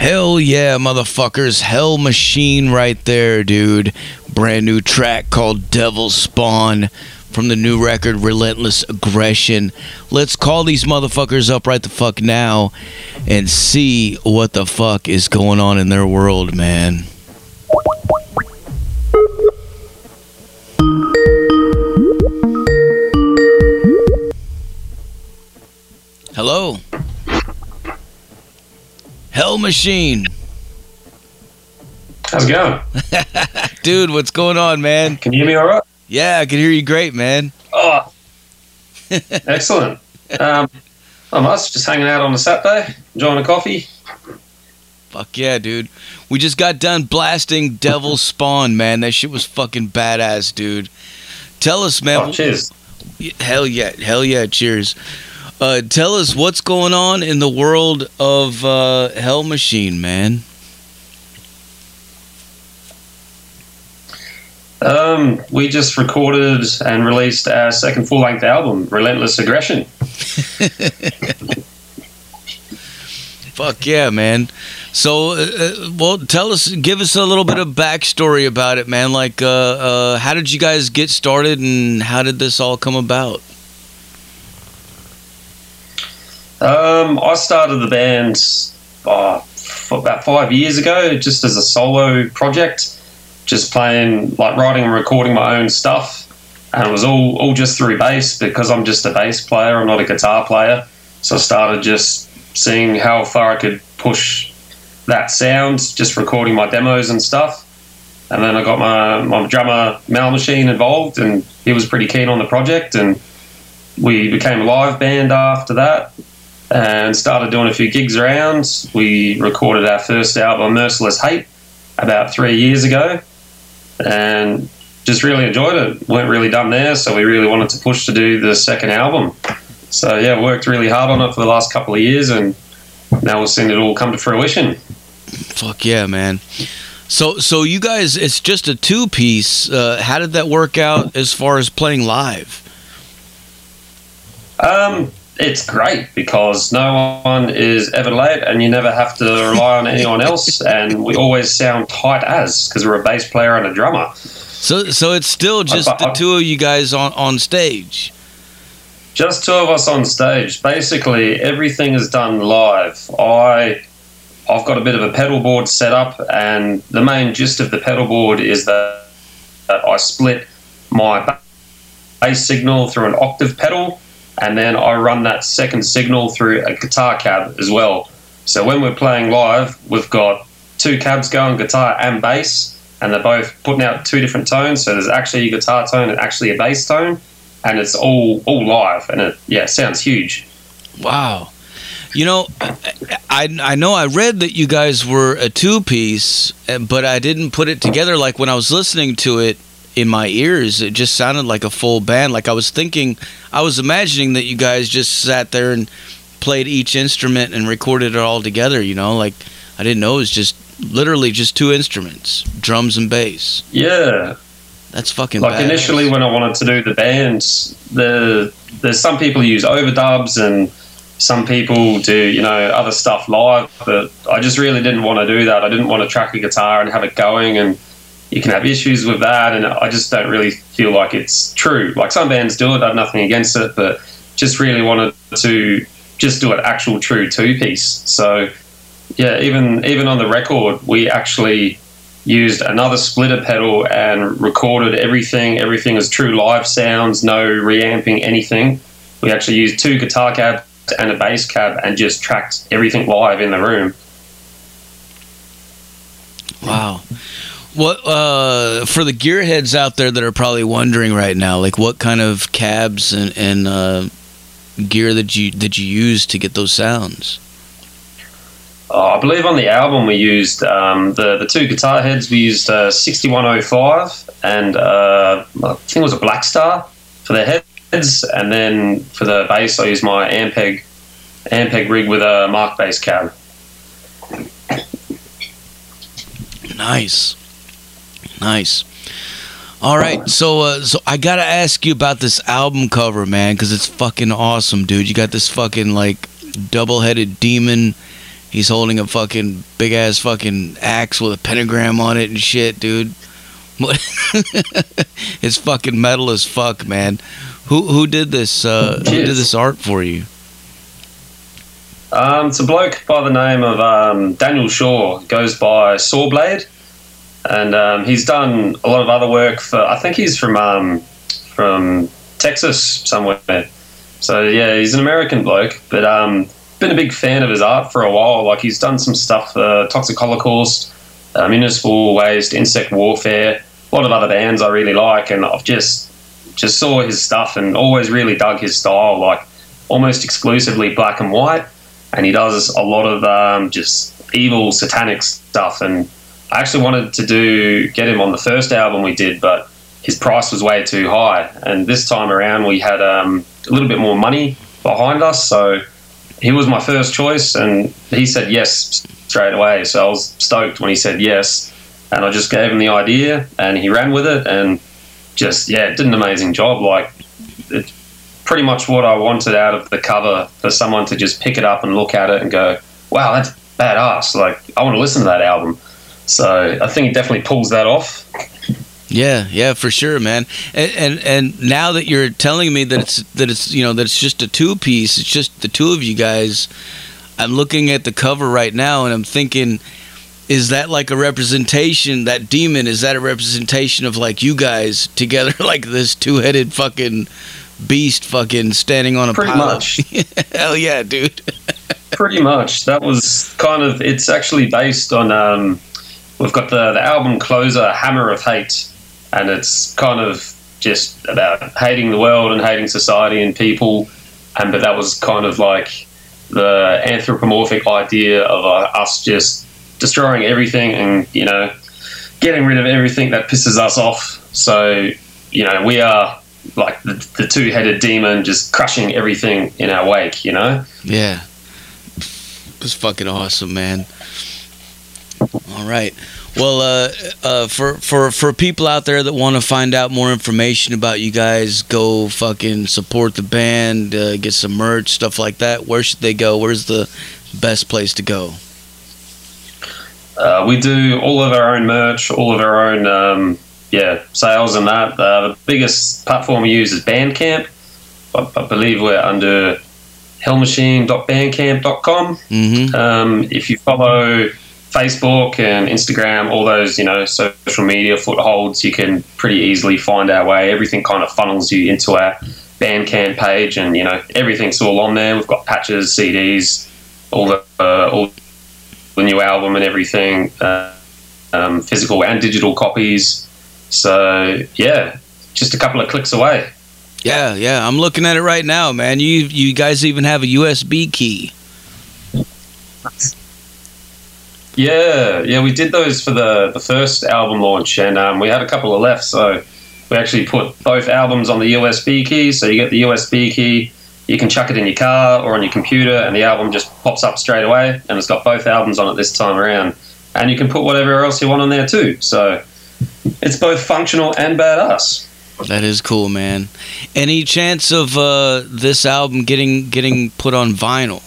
Hell yeah, motherfuckers. Hell Machine right there, dude. Brand new track called Devil Spawn from the new record Relentless Aggression. Let's call these motherfuckers up right the fuck now and see what the fuck is going on in their world, man. Hell Machine. How's it going? Dude, what's going on, man? Can you hear me all right? Yeah, I can hear you great, man. Oh, excellent. Um, I'm us, just hanging out on a Saturday, enjoying a coffee. Fuck yeah, dude. We just got done blasting Devil Spawn, man. That shit was fucking badass, dude. Tell us, man. Oh, cheers. Hell yeah, hell yeah, cheers. Uh, tell us what's going on in the world of uh, Hell Machine, man. Um, we just recorded and released our second full length album, Relentless Aggression. Fuck yeah, man. So, uh, uh, well, tell us, give us a little bit of backstory about it, man. Like, uh, uh, how did you guys get started and how did this all come about? Um, I started the band oh, about five years ago, just as a solo project, just playing, like writing and recording my own stuff. And it was all, all just through bass because I'm just a bass player, I'm not a guitar player. So I started just seeing how far I could push that sound, just recording my demos and stuff. And then I got my, my drummer, Mal Machine, involved, and he was pretty keen on the project. And we became a live band after that and started doing a few gigs around. We recorded our first album, Merciless Hate, about three years ago, and just really enjoyed it. weren't really done there, so we really wanted to push to do the second album. So yeah, worked really hard on it for the last couple of years, and now we've seen it all come to fruition. Fuck yeah, man. So, so you guys, it's just a two piece. Uh, how did that work out as far as playing live? Um, it's great because no one is ever late and you never have to rely on anyone else. And we always sound tight as because we're a bass player and a drummer. So so it's still just I, I, the two of you guys on on stage? Just two of us on stage. Basically everything is done live. I i've got a bit of a pedal board set up and the main gist of the pedal board is that, that i split my bass signal through an octave pedal and then I run that second signal through a guitar cab as well. So when we're playing live, we've got two cabs going, guitar and bass, and they're both putting out two different tones. So there's actually a guitar tone and actually a bass tone, and it's all all live, and it yeah sounds huge. Wow. You know, I, I know I read that you guys were a two piece, eh, but I didn't put it together. Like when I was listening to it, in my ears. It just sounded like a full band. Like I was thinking, I was imagining that you guys just sat there and played each instrument and recorded it all together. You know, like I didn't know it was just literally just two instruments, drums and bass. Yeah, that's fucking. Bad. Like initially, when I wanted to do the band, the there's some people use overdubs and some people do you know other stuff live, but I just really didn't want to do that. I didn't want to track a guitar and have it going and you can have issues with that, and I just don't really feel like it's true. Like some bands do it, I have nothing against it, but just really wanted to just do an actual true two piece. So yeah, even even on the record, we actually used another splitter pedal and recorded everything. Everything is true live sounds, no reamping anything. We actually used two guitar cabs and a bass cab and just tracked everything live in the room. Wow. What uh, for the gearheads out there that are probably wondering right now, like what kind of cabs and, and uh, gear that you did you use to get those sounds? Oh, I believe on the album we used um, the the two guitar heads. We used uh, 6505 and uh, I think it was a Blackstar for the heads, and then for the bass I used my Ampeg Ampeg rig with a Markbass cab. Nice. Nice. All right, so uh, so I gotta ask you about this album cover, man, because it's fucking awesome, dude. You got this fucking like double-headed demon He's holding a fucking big ass fucking axe with a pentagram on it and shit, dude. it's fucking metal as fuck, man. Who who did this? Uh, who did this art for you? Um, it's a bloke by the name of um, Daniel Shaw. Goes by Sawblade, and um, he's done a lot of other work for. I think he's from um, from Texas somewhere. So yeah, he's an American bloke, but um, been a big fan of his art for a while. Like he's done some stuff for Toxic Holocaust, uh, Municipal Waste, Insect Warfare, a lot of other bands I really like, and I've just just saw his stuff and always really dug his style, like almost exclusively black and white. And he does a lot of um, just evil satanic stuff. And I actually wanted to do get him on the first album we did, but his price was way too high. And this time around, we had um, a little bit more money behind us, so he was my first choice, and he said yes straight away. So I was stoked when he said yes, and I just gave him the idea, and he ran with it, and just yeah, did an amazing job. Like it's pretty much what I wanted out of the cover for someone to just pick it up and look at it and go, "Wow, that's badass!" Like I want to listen to that album. So I think it definitely pulls that off. Yeah, yeah, for sure, man. And, and and now that you're telling me that it's that it's you know that it's just a two piece, it's just the two of you guys. I'm looking at the cover right now, and I'm thinking, is that like a representation? That demon is that a representation of like you guys together, like this two headed fucking beast, fucking standing on a pretty pile much. Hell yeah, dude. pretty much. That was kind of. It's actually based on. Um, we've got the the album closer, Hammer of Hate and it's kind of just about hating the world and hating society and people. And but that was kind of like the anthropomorphic idea of uh, us just destroying everything and you know getting rid of everything that pisses us off. So you know we are like the, the two-headed demon just crushing everything in our wake. You know. Yeah. It was fucking awesome, man. All right. Well, uh, uh, for for for people out there that want to find out more information about you guys, go fucking support the band, uh, get some merch, stuff like that. Where should they go? Where's the best place to go? Uh, we do all of our own merch, all of our own um, yeah sales and that. Uh, the biggest platform we use is Bandcamp. I, I believe we're under hellmachine.bandcamp.com. Mm-hmm. Um, if you follow Facebook and Instagram, all those you know social media footholds, you can pretty easily find our way. Everything kind of funnels you into our Bandcamp page, and you know everything's all on there. We've got patches, CDs, all the uh, all the new album and everything, uh, um, physical and digital copies. So yeah, just a couple of clicks away. Yeah, yeah, I'm looking at it right now, man. You you guys even have a USB key. Yeah, yeah, we did those for the the first album launch, and um, we had a couple of left, so we actually put both albums on the USB key. So you get the USB key, you can chuck it in your car or on your computer, and the album just pops up straight away, and it's got both albums on it this time around. And you can put whatever else you want on there too. So it's both functional and badass. That is cool, man. Any chance of uh, this album getting getting put on vinyl?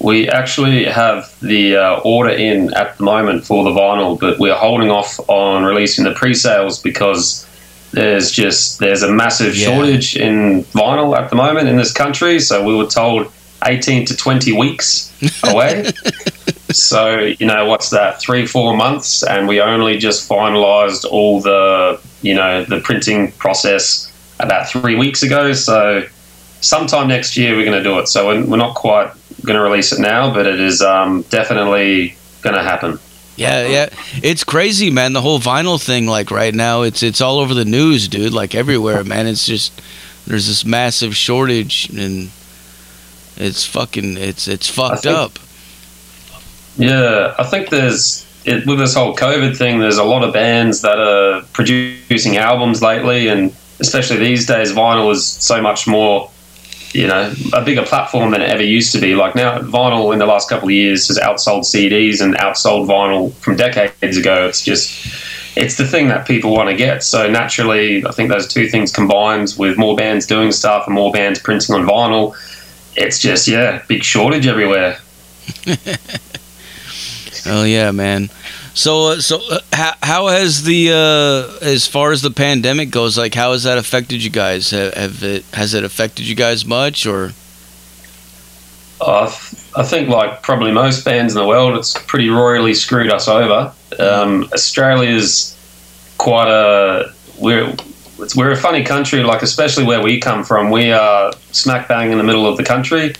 We actually have the uh, order in at the moment for the vinyl, but we're holding off on releasing the pre-sales because there's just there's a massive Yeah. shortage in vinyl at the moment in this country. So we were told 18 to 20 weeks away. so you know what's that? Three four months, and we only just finalised all the you know the printing process about three weeks ago. So sometime next year we're going to do it. So we're, we're not quite going to release it now, but it is um, definitely going to happen. Yeah, yeah. It's crazy, man. The whole vinyl thing, like right now, it's it's all over the news, dude. Like everywhere, man. It's just there's this massive shortage, and it's fucking it's it's fucked think- up. Yeah, I think there's it, with this whole COVID thing. There's a lot of bands that are producing albums lately, and especially these days, vinyl is so much more, you know, a bigger platform than it ever used to be. Like now, vinyl in the last couple of years has outsold CDs and outsold vinyl from decades ago. It's just it's the thing that people want to get. So naturally, I think those two things combined with more bands doing stuff and more bands printing on vinyl, it's just yeah, big shortage everywhere. oh yeah, man. So, uh, so uh, how, how has the uh, as far as the pandemic goes, like how has that affected you guys? Have, have it has it affected you guys much, or? I, I think, like probably most bands in the world, it's pretty royally screwed us over. Um, Australia's quite a we're we're a funny country, like especially where we come from. We are smack bang in the middle of the country.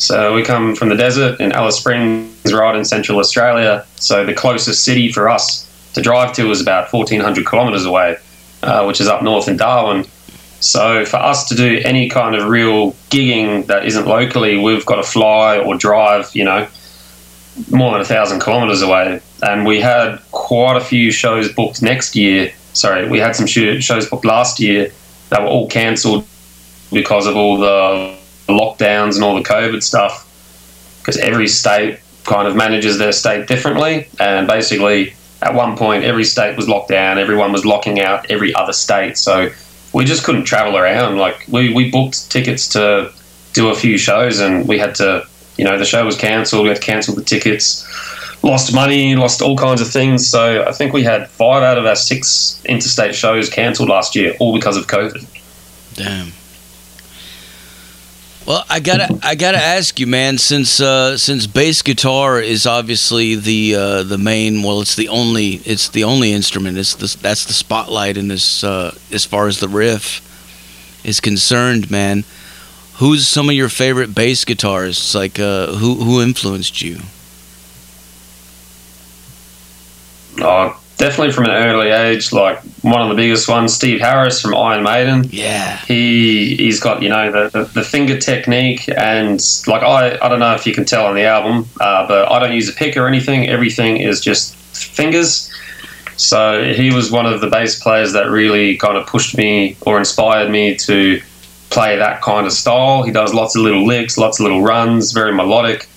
So we come from the desert in Alice Springs, right in central Australia. So the closest city for us to drive to is about 1,400 kilometres away, uh, which is up north in Darwin. So for us to do any kind of real gigging that isn't locally, we've got to fly or drive, you know, more than a thousand kilometres away. And we had quite a few shows booked next year. Sorry, we had some shows booked last year that were all cancelled because of all the lockdowns and all the COVID stuff. Because every state kind of manages their state differently. And basically, at one point, every state was locked down, everyone was locking out every other state. So we just couldn't travel around. Like we, we booked tickets to do a few shows, and we had to, you know, the show was cancelled. We had to cancel the tickets. Lost money, lost all kinds of things. So I think we had five out of our six interstate shows cancelled last year, all because of COVID. Damn. Well, I gotta, I gotta ask you, man. Since, uh, since bass guitar is obviously the, uh, the main. Well, it's the only, it's the only instrument. It's the, that's the spotlight in this, uh, as far as the riff is concerned, man. Who's some of your favorite bass guitarists? Like, uh, who, who influenced you? Oh, definitely from an early age, like one of the biggest ones, Steve Harris from Iron Maiden. Yeah, he he's got you know the, the, the finger technique and like I I don't know if you can tell on the album, uh, but I don't use a pick or anything. Everything is just fingers. So he was one of the bass players that really kind of pushed me or inspired me to play that kind of style. He does lots of little licks, lots of little runs, very melodic,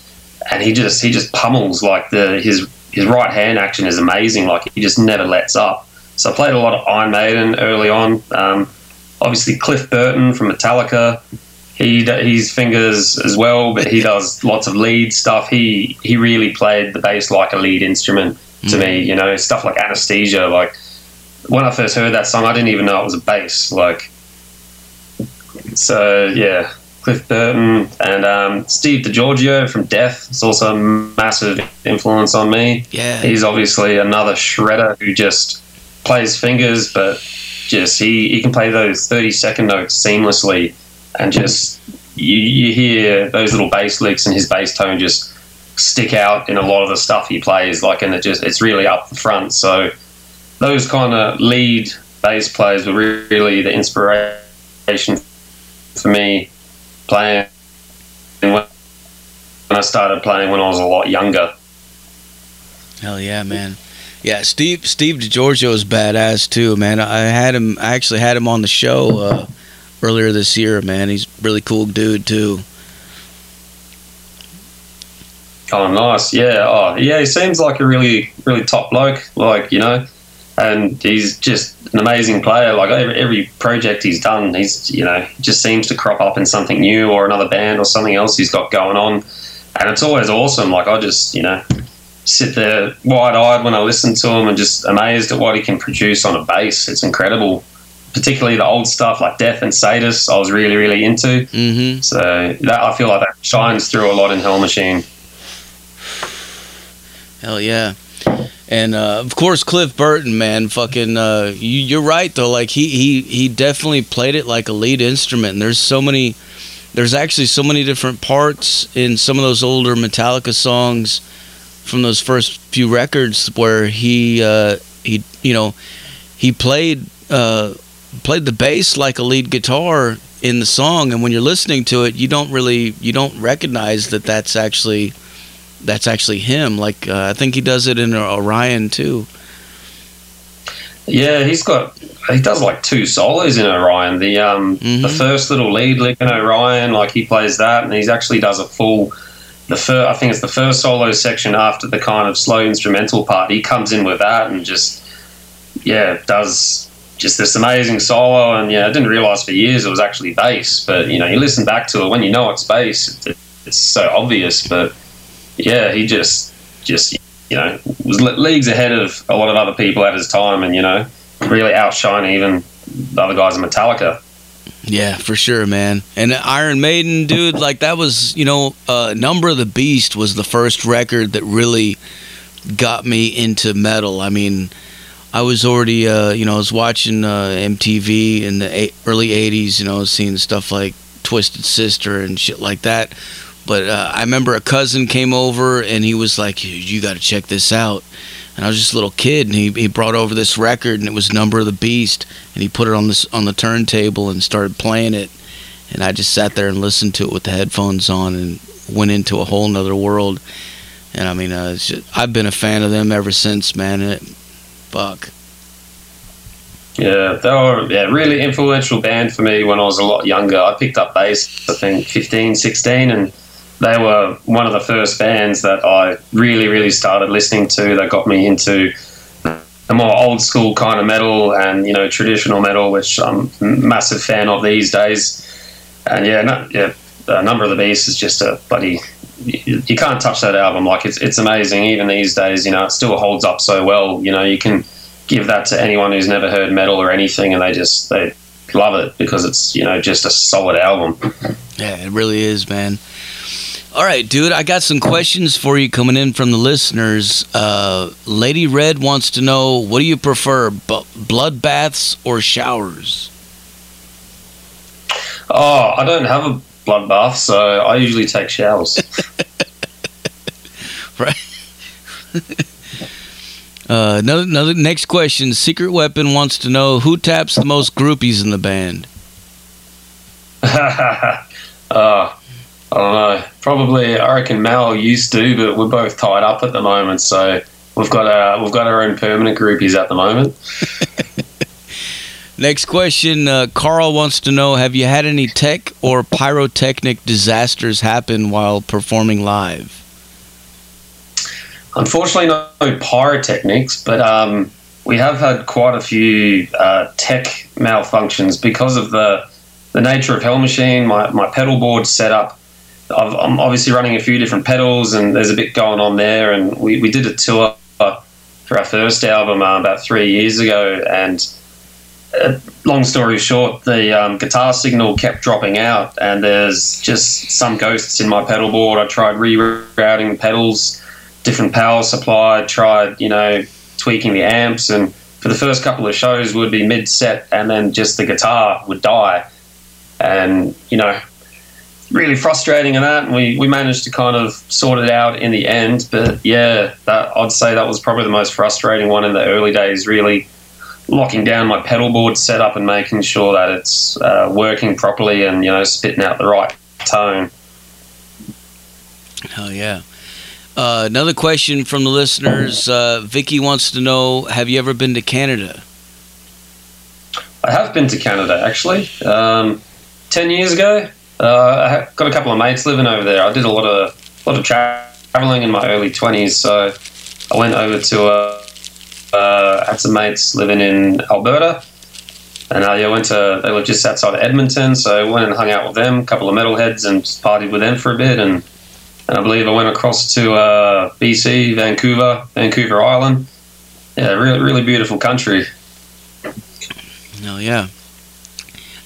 and he just he just pummels like the his his right hand action is amazing. Like he just never lets up. So I played a lot of Iron Maiden early on. Um, obviously Cliff Burton from Metallica. He his fingers as well, but he does lots of lead stuff. He he really played the bass like a lead instrument to mm. me. You know stuff like Anesthesia. Like when I first heard that song, I didn't even know it was a bass. Like so, yeah. Cliff Burton and um, Steve DiGiorgio from Death is also a massive influence on me. Yeah, he's obviously another shredder who just plays fingers, but just he, he can play those thirty second notes seamlessly, and just you, you hear those little bass licks and his bass tone just stick out in a lot of the stuff he plays. Like, and it just it's really up the front. So those kind of lead bass players were really the inspiration for me playing when I started playing when I was a lot younger. Hell yeah, man. Yeah, Steve Steve DiGiorgio is badass too, man. I had him. I actually had him on the show uh, earlier this year, man. He's really cool dude too. Oh, nice. Yeah. Oh, yeah. He seems like a really, really top bloke. Like you know, and he's just an amazing player. Like every, every project he's done, he's you know just seems to crop up in something new or another band or something else he's got going on, and it's always awesome. Like I just you know sit there wide eyed when I listen to him and just amazed at what he can produce on a bass. It's incredible. Particularly the old stuff like Death and Sadus, I was really, really into. Mm-hmm. So that I feel like that shines through a lot in Hell Machine. Hell yeah. And uh, of course, Cliff Burton, man, fucking, uh, you, are right though. Like he he he definitely played it like a lead instrument. And there's so many, there's actually so many different parts in some of those older Metallica songs from those first few records where he uh, he you know he played uh, played the bass like a lead guitar in the song. And when you're listening to it, you don't really you don't recognize that that's actually that's actually him. Like uh, I think he does it in Orion too. Yeah, he's got he does like two solos in Orion. The um mm-hmm. the first little lead lick in Orion, like he plays that, and he actually does a full. The fir- I think it's the first solo section after the kind of slow instrumental part. He comes in with that and just yeah does just this amazing solo. And yeah, I didn't realize for years it was actually bass. But you know, you listen back to it when you know it's bass, it, it's so obvious. But yeah, he just just you know was leagues ahead of a lot of other people at his time, and you know really outshine even the other guys in Metallica. Yeah, for sure, man. And Iron Maiden, dude, like that was, you know, uh, Number of the Beast was the first record that really got me into metal. I mean, I was already, uh, you know, I was watching uh, MTV in the eight, early '80s, you know, seeing stuff like Twisted Sister and shit like that. But uh, I remember a cousin came over and he was like, "You got to check this out." And I was just a little kid, and he, he brought over this record, and it was Number of the Beast, and he put it on this on the turntable and started playing it, and I just sat there and listened to it with the headphones on, and went into a whole nother world. And I mean, uh, just, I've been a fan of them ever since, man. It, fuck. Yeah, they were yeah, really influential band for me when I was a lot younger. I picked up bass, I think, 15, 16, and they were one of the first bands that I really, really started listening to that got me into a more old school kind of metal and, you know, traditional metal, which I'm a massive fan of these days. And yeah, no, yeah, a number of the beasts is just a bloody you, you can't touch that album. Like it's it's amazing. Even these days, you know, it still holds up so well. You know, you can give that to anyone who's never heard metal or anything, and they just they love it because it's you know just a solid album. Yeah, it really is, man. All right, dude, I got some questions for you coming in from the listeners. Uh, Lady Red wants to know what do you prefer, b- blood baths or showers? Oh, I don't have a bloodbath, so I usually take showers. right. uh, another, another next question. Secret Weapon wants to know who taps the most groupies in the band. uh, I don't know. Probably, I reckon Mal used to, but we're both tied up at the moment, so we've got our we've got our own permanent groupies at the moment. Next question. Uh, Carl wants to know Have you had any tech or pyrotechnic disasters happen while performing live? Unfortunately, no pyrotechnics, but um, we have had quite a few uh, tech malfunctions because of the, the nature of Hell Machine, my, my pedal board setup. I am obviously running a few different pedals, and there's a bit going on there. And we, we did a tour for our first album uh, about three years ago, and uh, long story short, the um, guitar signal kept dropping out, and there's just some ghosts in my pedal board. I tried rerouting pedals, different power supply, tried, you know, tweaking the amps, and for the first couple of shows would be mid set, and then just the guitar would die, and you know, really frustrating and that. And we we managed to kind of sort it out in the end, but yeah, that I'd say that was probably the most frustrating one in the early days. Really locking down my pedal board setup and making sure that it's uh, working properly and you know spitting out the right tone. Oh, yeah. Uh, another question from the listeners. Uh, Vicky wants to know: Have you ever been to Canada? I have been to Canada actually. Um, Ten years ago, uh, I got a couple of mates living over there. I did a lot of lot of traveling in my early twenties, so I went over to uh, uh, had some mates living in Alberta, and I went to they were just outside of Edmonton, so I went and hung out with them, a couple of metalheads, and partied with them for a bit, and, and I believe I went across to uh, BC, Vancouver, Vancouver Island. Yeah, really, really beautiful country. Oh yeah.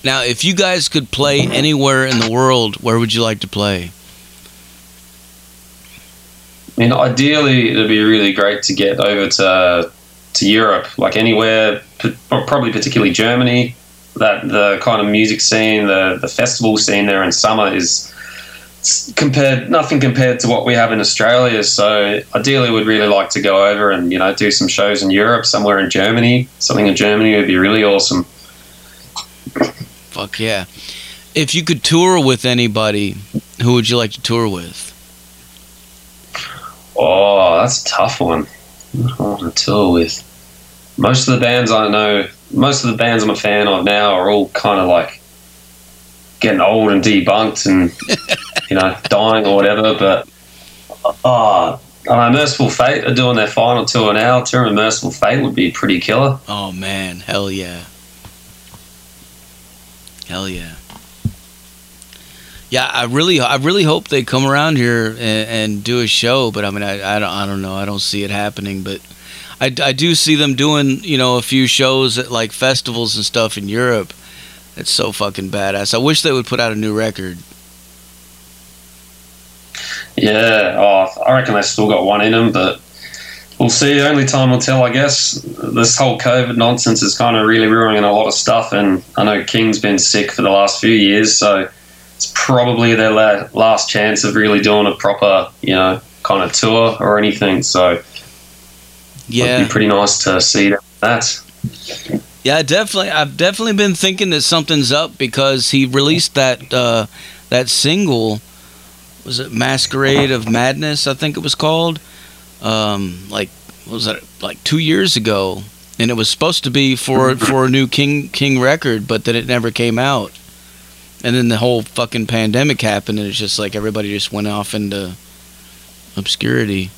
Now, if you guys could play anywhere in the world, where would you like to play? I mean, ideally, it'd be really great to get over to to Europe, like anywhere, probably particularly Germany. That the kind of music scene, the the festival scene there in summer is compared nothing compared to what we have in Australia. So ideally, we'd really like to go over and you know do some shows in Europe, somewhere in Germany. Something in Germany would be really awesome. Fuck yeah! If you could tour with anybody, who would you like to tour with? Oh, that's a tough one. I want to tour with most of the bands I know, most of the bands I'm a fan of now are all kind of like getting old and debunked and you know dying or whatever. But oh, I know Mercyful Fate are doing their final tour now. Touring Mercyful Fate would be pretty killer. Oh man, hell yeah! Hell yeah. Yeah, I really, I really hope they come around here and, and do a show. But I mean, I, I don't, I don't know. I don't see it happening. But I, I do see them doing, you know, a few shows at like festivals and stuff in Europe. It's so fucking badass. I wish they would put out a new record. Yeah, oh, I reckon they still got one in them, but we'll see. Only time will tell, I guess. This whole COVID nonsense is kind of really ruining a lot of stuff, and I know King's been sick for the last few years, so it's probably their la- last chance of really doing a proper, you know, kind of tour or anything. So yeah, it'd be pretty nice to see that. Yeah, definitely. I've definitely been thinking that something's up because he released that uh, that single. Was it Masquerade of Madness? I think it was called. Um, like was that like two years ago, and it was supposed to be for for a new King King record, but then it never came out. And then the whole fucking pandemic happened, and it's just like everybody just went off into obscurity.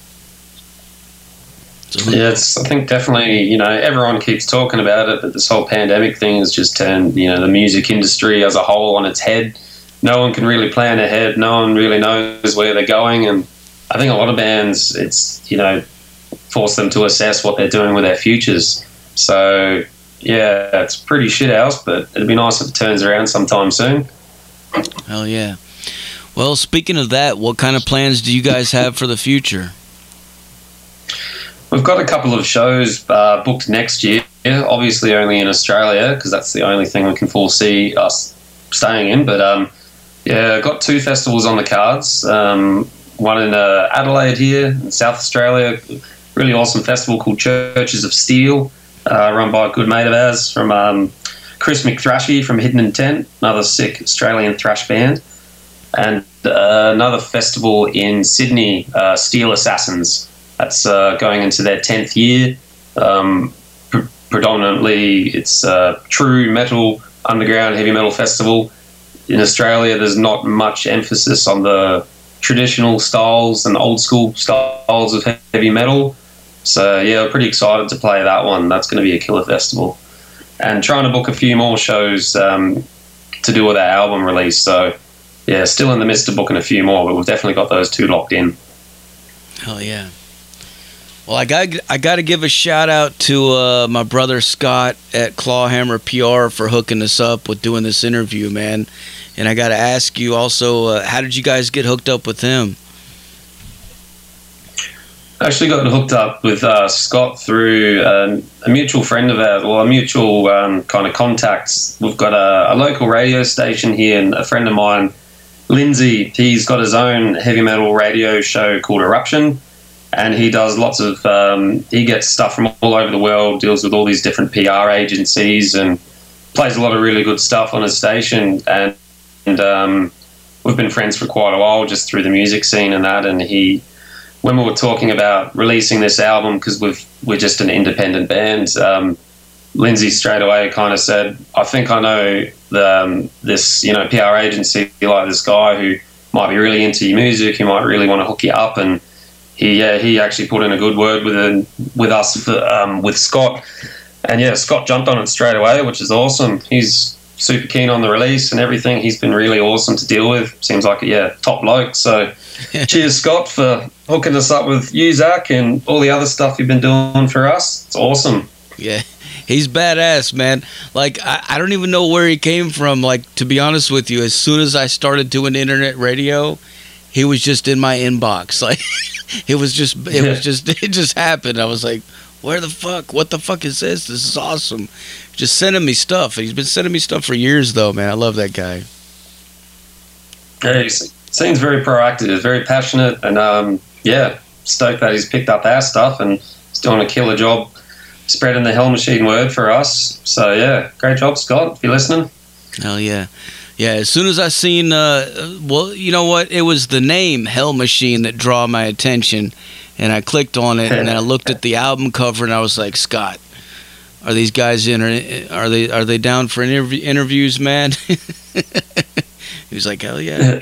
So, yeah, it's. I think definitely. You know, everyone keeps talking about it, but this whole pandemic thing has just turned you know the music industry as a whole on its head. No one can really plan ahead. No one really knows where they're going, and I think a lot of bands, it's you know, force them to assess what they're doing with their futures. So yeah, it's pretty shit house, but it'd be nice if it turns around sometime soon. Hell yeah. Well, speaking of that, what kind of plans do you guys have for the future? We've got a couple of shows uh, booked next year. Obviously, only in Australia because that's the only thing we can foresee us staying in. But um, yeah, got two festivals on the cards. Um, one in uh, Adelaide here in South Australia, really awesome festival called Churches of Steel, uh, run by a good mate of ours from um, Chris McThrashy from Hidden Intent, another sick Australian thrash band, and uh, another festival in Sydney, uh, Steel Assassins. That's uh, going into their 10th year. Um, pre- predominantly, it's a true metal, underground heavy metal festival. In Australia, there's not much emphasis on the traditional styles and old school styles of heavy metal. So, yeah, we're pretty excited to play that one. That's going to be a killer festival. And trying to book a few more shows um, to do with our album release. So, yeah, still in the midst of booking a few more, but we've definitely got those two locked in. Hell yeah. Well, I got I got to give a shout out to uh, my brother Scott at Clawhammer PR for hooking us up with doing this interview, man. And I got to ask you also, uh, how did you guys get hooked up with him? Actually got hooked up with uh, Scott through um, a mutual friend of ours, well, a mutual um, kind of contacts. We've got a, a, local radio station here, and a friend of mine, Lindsay, he's got his own heavy metal radio show called Eruption and he does lots of um, he gets stuff from all over the world deals with all these different pr agencies and plays a lot of really good stuff on his station. And, and um, we've been friends for quite a while just through the music scene and that. And he when we were talking about releasing this album because we've we're just an independent band um, lindsay straight away kind of said i think i know the, um, this you know pr agency like this guy who might be really into your music who might really want to hook you up. And he yeah he actually put in a good word with with us for, um, with Scott, and yeah Scott jumped on it straight away, which is awesome. He's super keen on the release and everything. He's been really awesome to deal with. Seems like a yeah top bloke. So cheers Scott for hooking us up with you Zach and all the other stuff you've been doing for us. It's awesome. Yeah. He's badass, man. Like I, I don't even know where he came from. Like to be honest with you, as soon as I started doing internet radio, he was just in my inbox. Like it was just it was just it just happened. I was like, where the fuck? What the fuck is this? This is awesome. Just sending me stuff. He's been sending me stuff for years though, man. I love that guy. Yeah, he seems very proactive, very passionate, and um, yeah, stoked that he's picked up our stuff and he's doing a killer job spreading the Hell Machine word for us. So yeah, great job, Scott. If you're listening. Hell yeah. Yeah, as soon as I seen, uh, well, you know what? It was the name Hell Machine that draw my attention, and I clicked on it, and then I looked at the album cover, and I was like, Scott, are these guys in? Are they are they down for interv- interviews, man? he was like, hell yeah.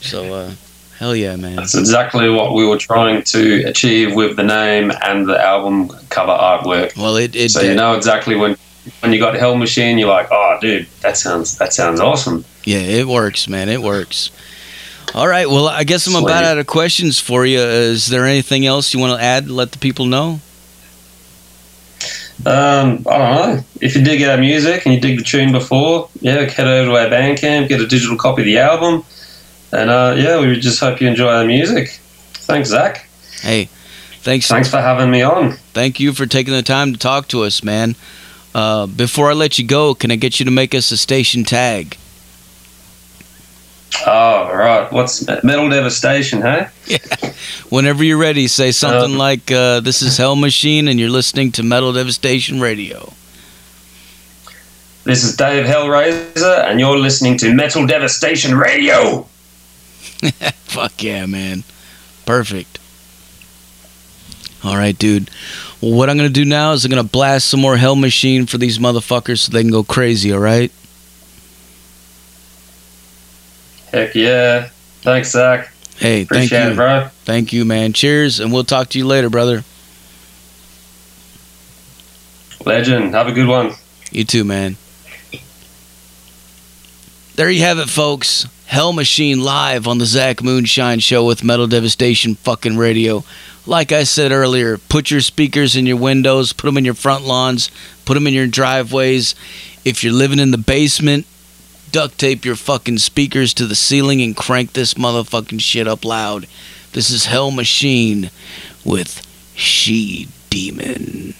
So, uh, hell yeah, man. That's exactly what we were trying to achieve with the name and the album cover artwork. Well, it, it so did. you know exactly when when you got Hell Machine, you're like, oh, dude, that sounds that sounds awesome. Yeah, it works, man. It works. All right. Well, I guess I'm about out of questions for you. Is there anything else you want to add? Let the people know. Um, I don't know. If you dig our music and you dig the tune before, yeah, head over to our Bandcamp, get a digital copy of the album, and uh, yeah, we just hope you enjoy the music. Thanks, Zach. Hey, thanks. Thanks for having me on. Thank you for taking the time to talk to us, man. Uh, before I let you go, can I get you to make us a station tag? Oh, right. What's Metal Devastation, hey? Whenever you're ready, say something Um, like, uh, "This is Hell Machine, and you're listening to Metal Devastation Radio." This is Dave Hellraiser, and you're listening to Metal Devastation Radio. Fuck yeah, man. Perfect. All right, dude. Well, what I'm gonna do now is I'm gonna blast some more Hell Machine for these motherfuckers so they can go crazy. All right. Heck yeah. Thanks, Zach. Hey, thank Appreciate you, it, bro. thank you, man. Cheers, and we'll talk to you later, brother. Legend. Have a good one. You too, man. There you have it, folks. Hell Machine live on the Zach Moonshine Show with Metal Devastation fucking radio. Like I said earlier, put your speakers in your windows, put them in your front lawns, put them in your driveways. If you're living in the basement, duct tape your fucking speakers to the ceiling and crank this motherfucking shit up loud. This is Hell Machine with She Demon.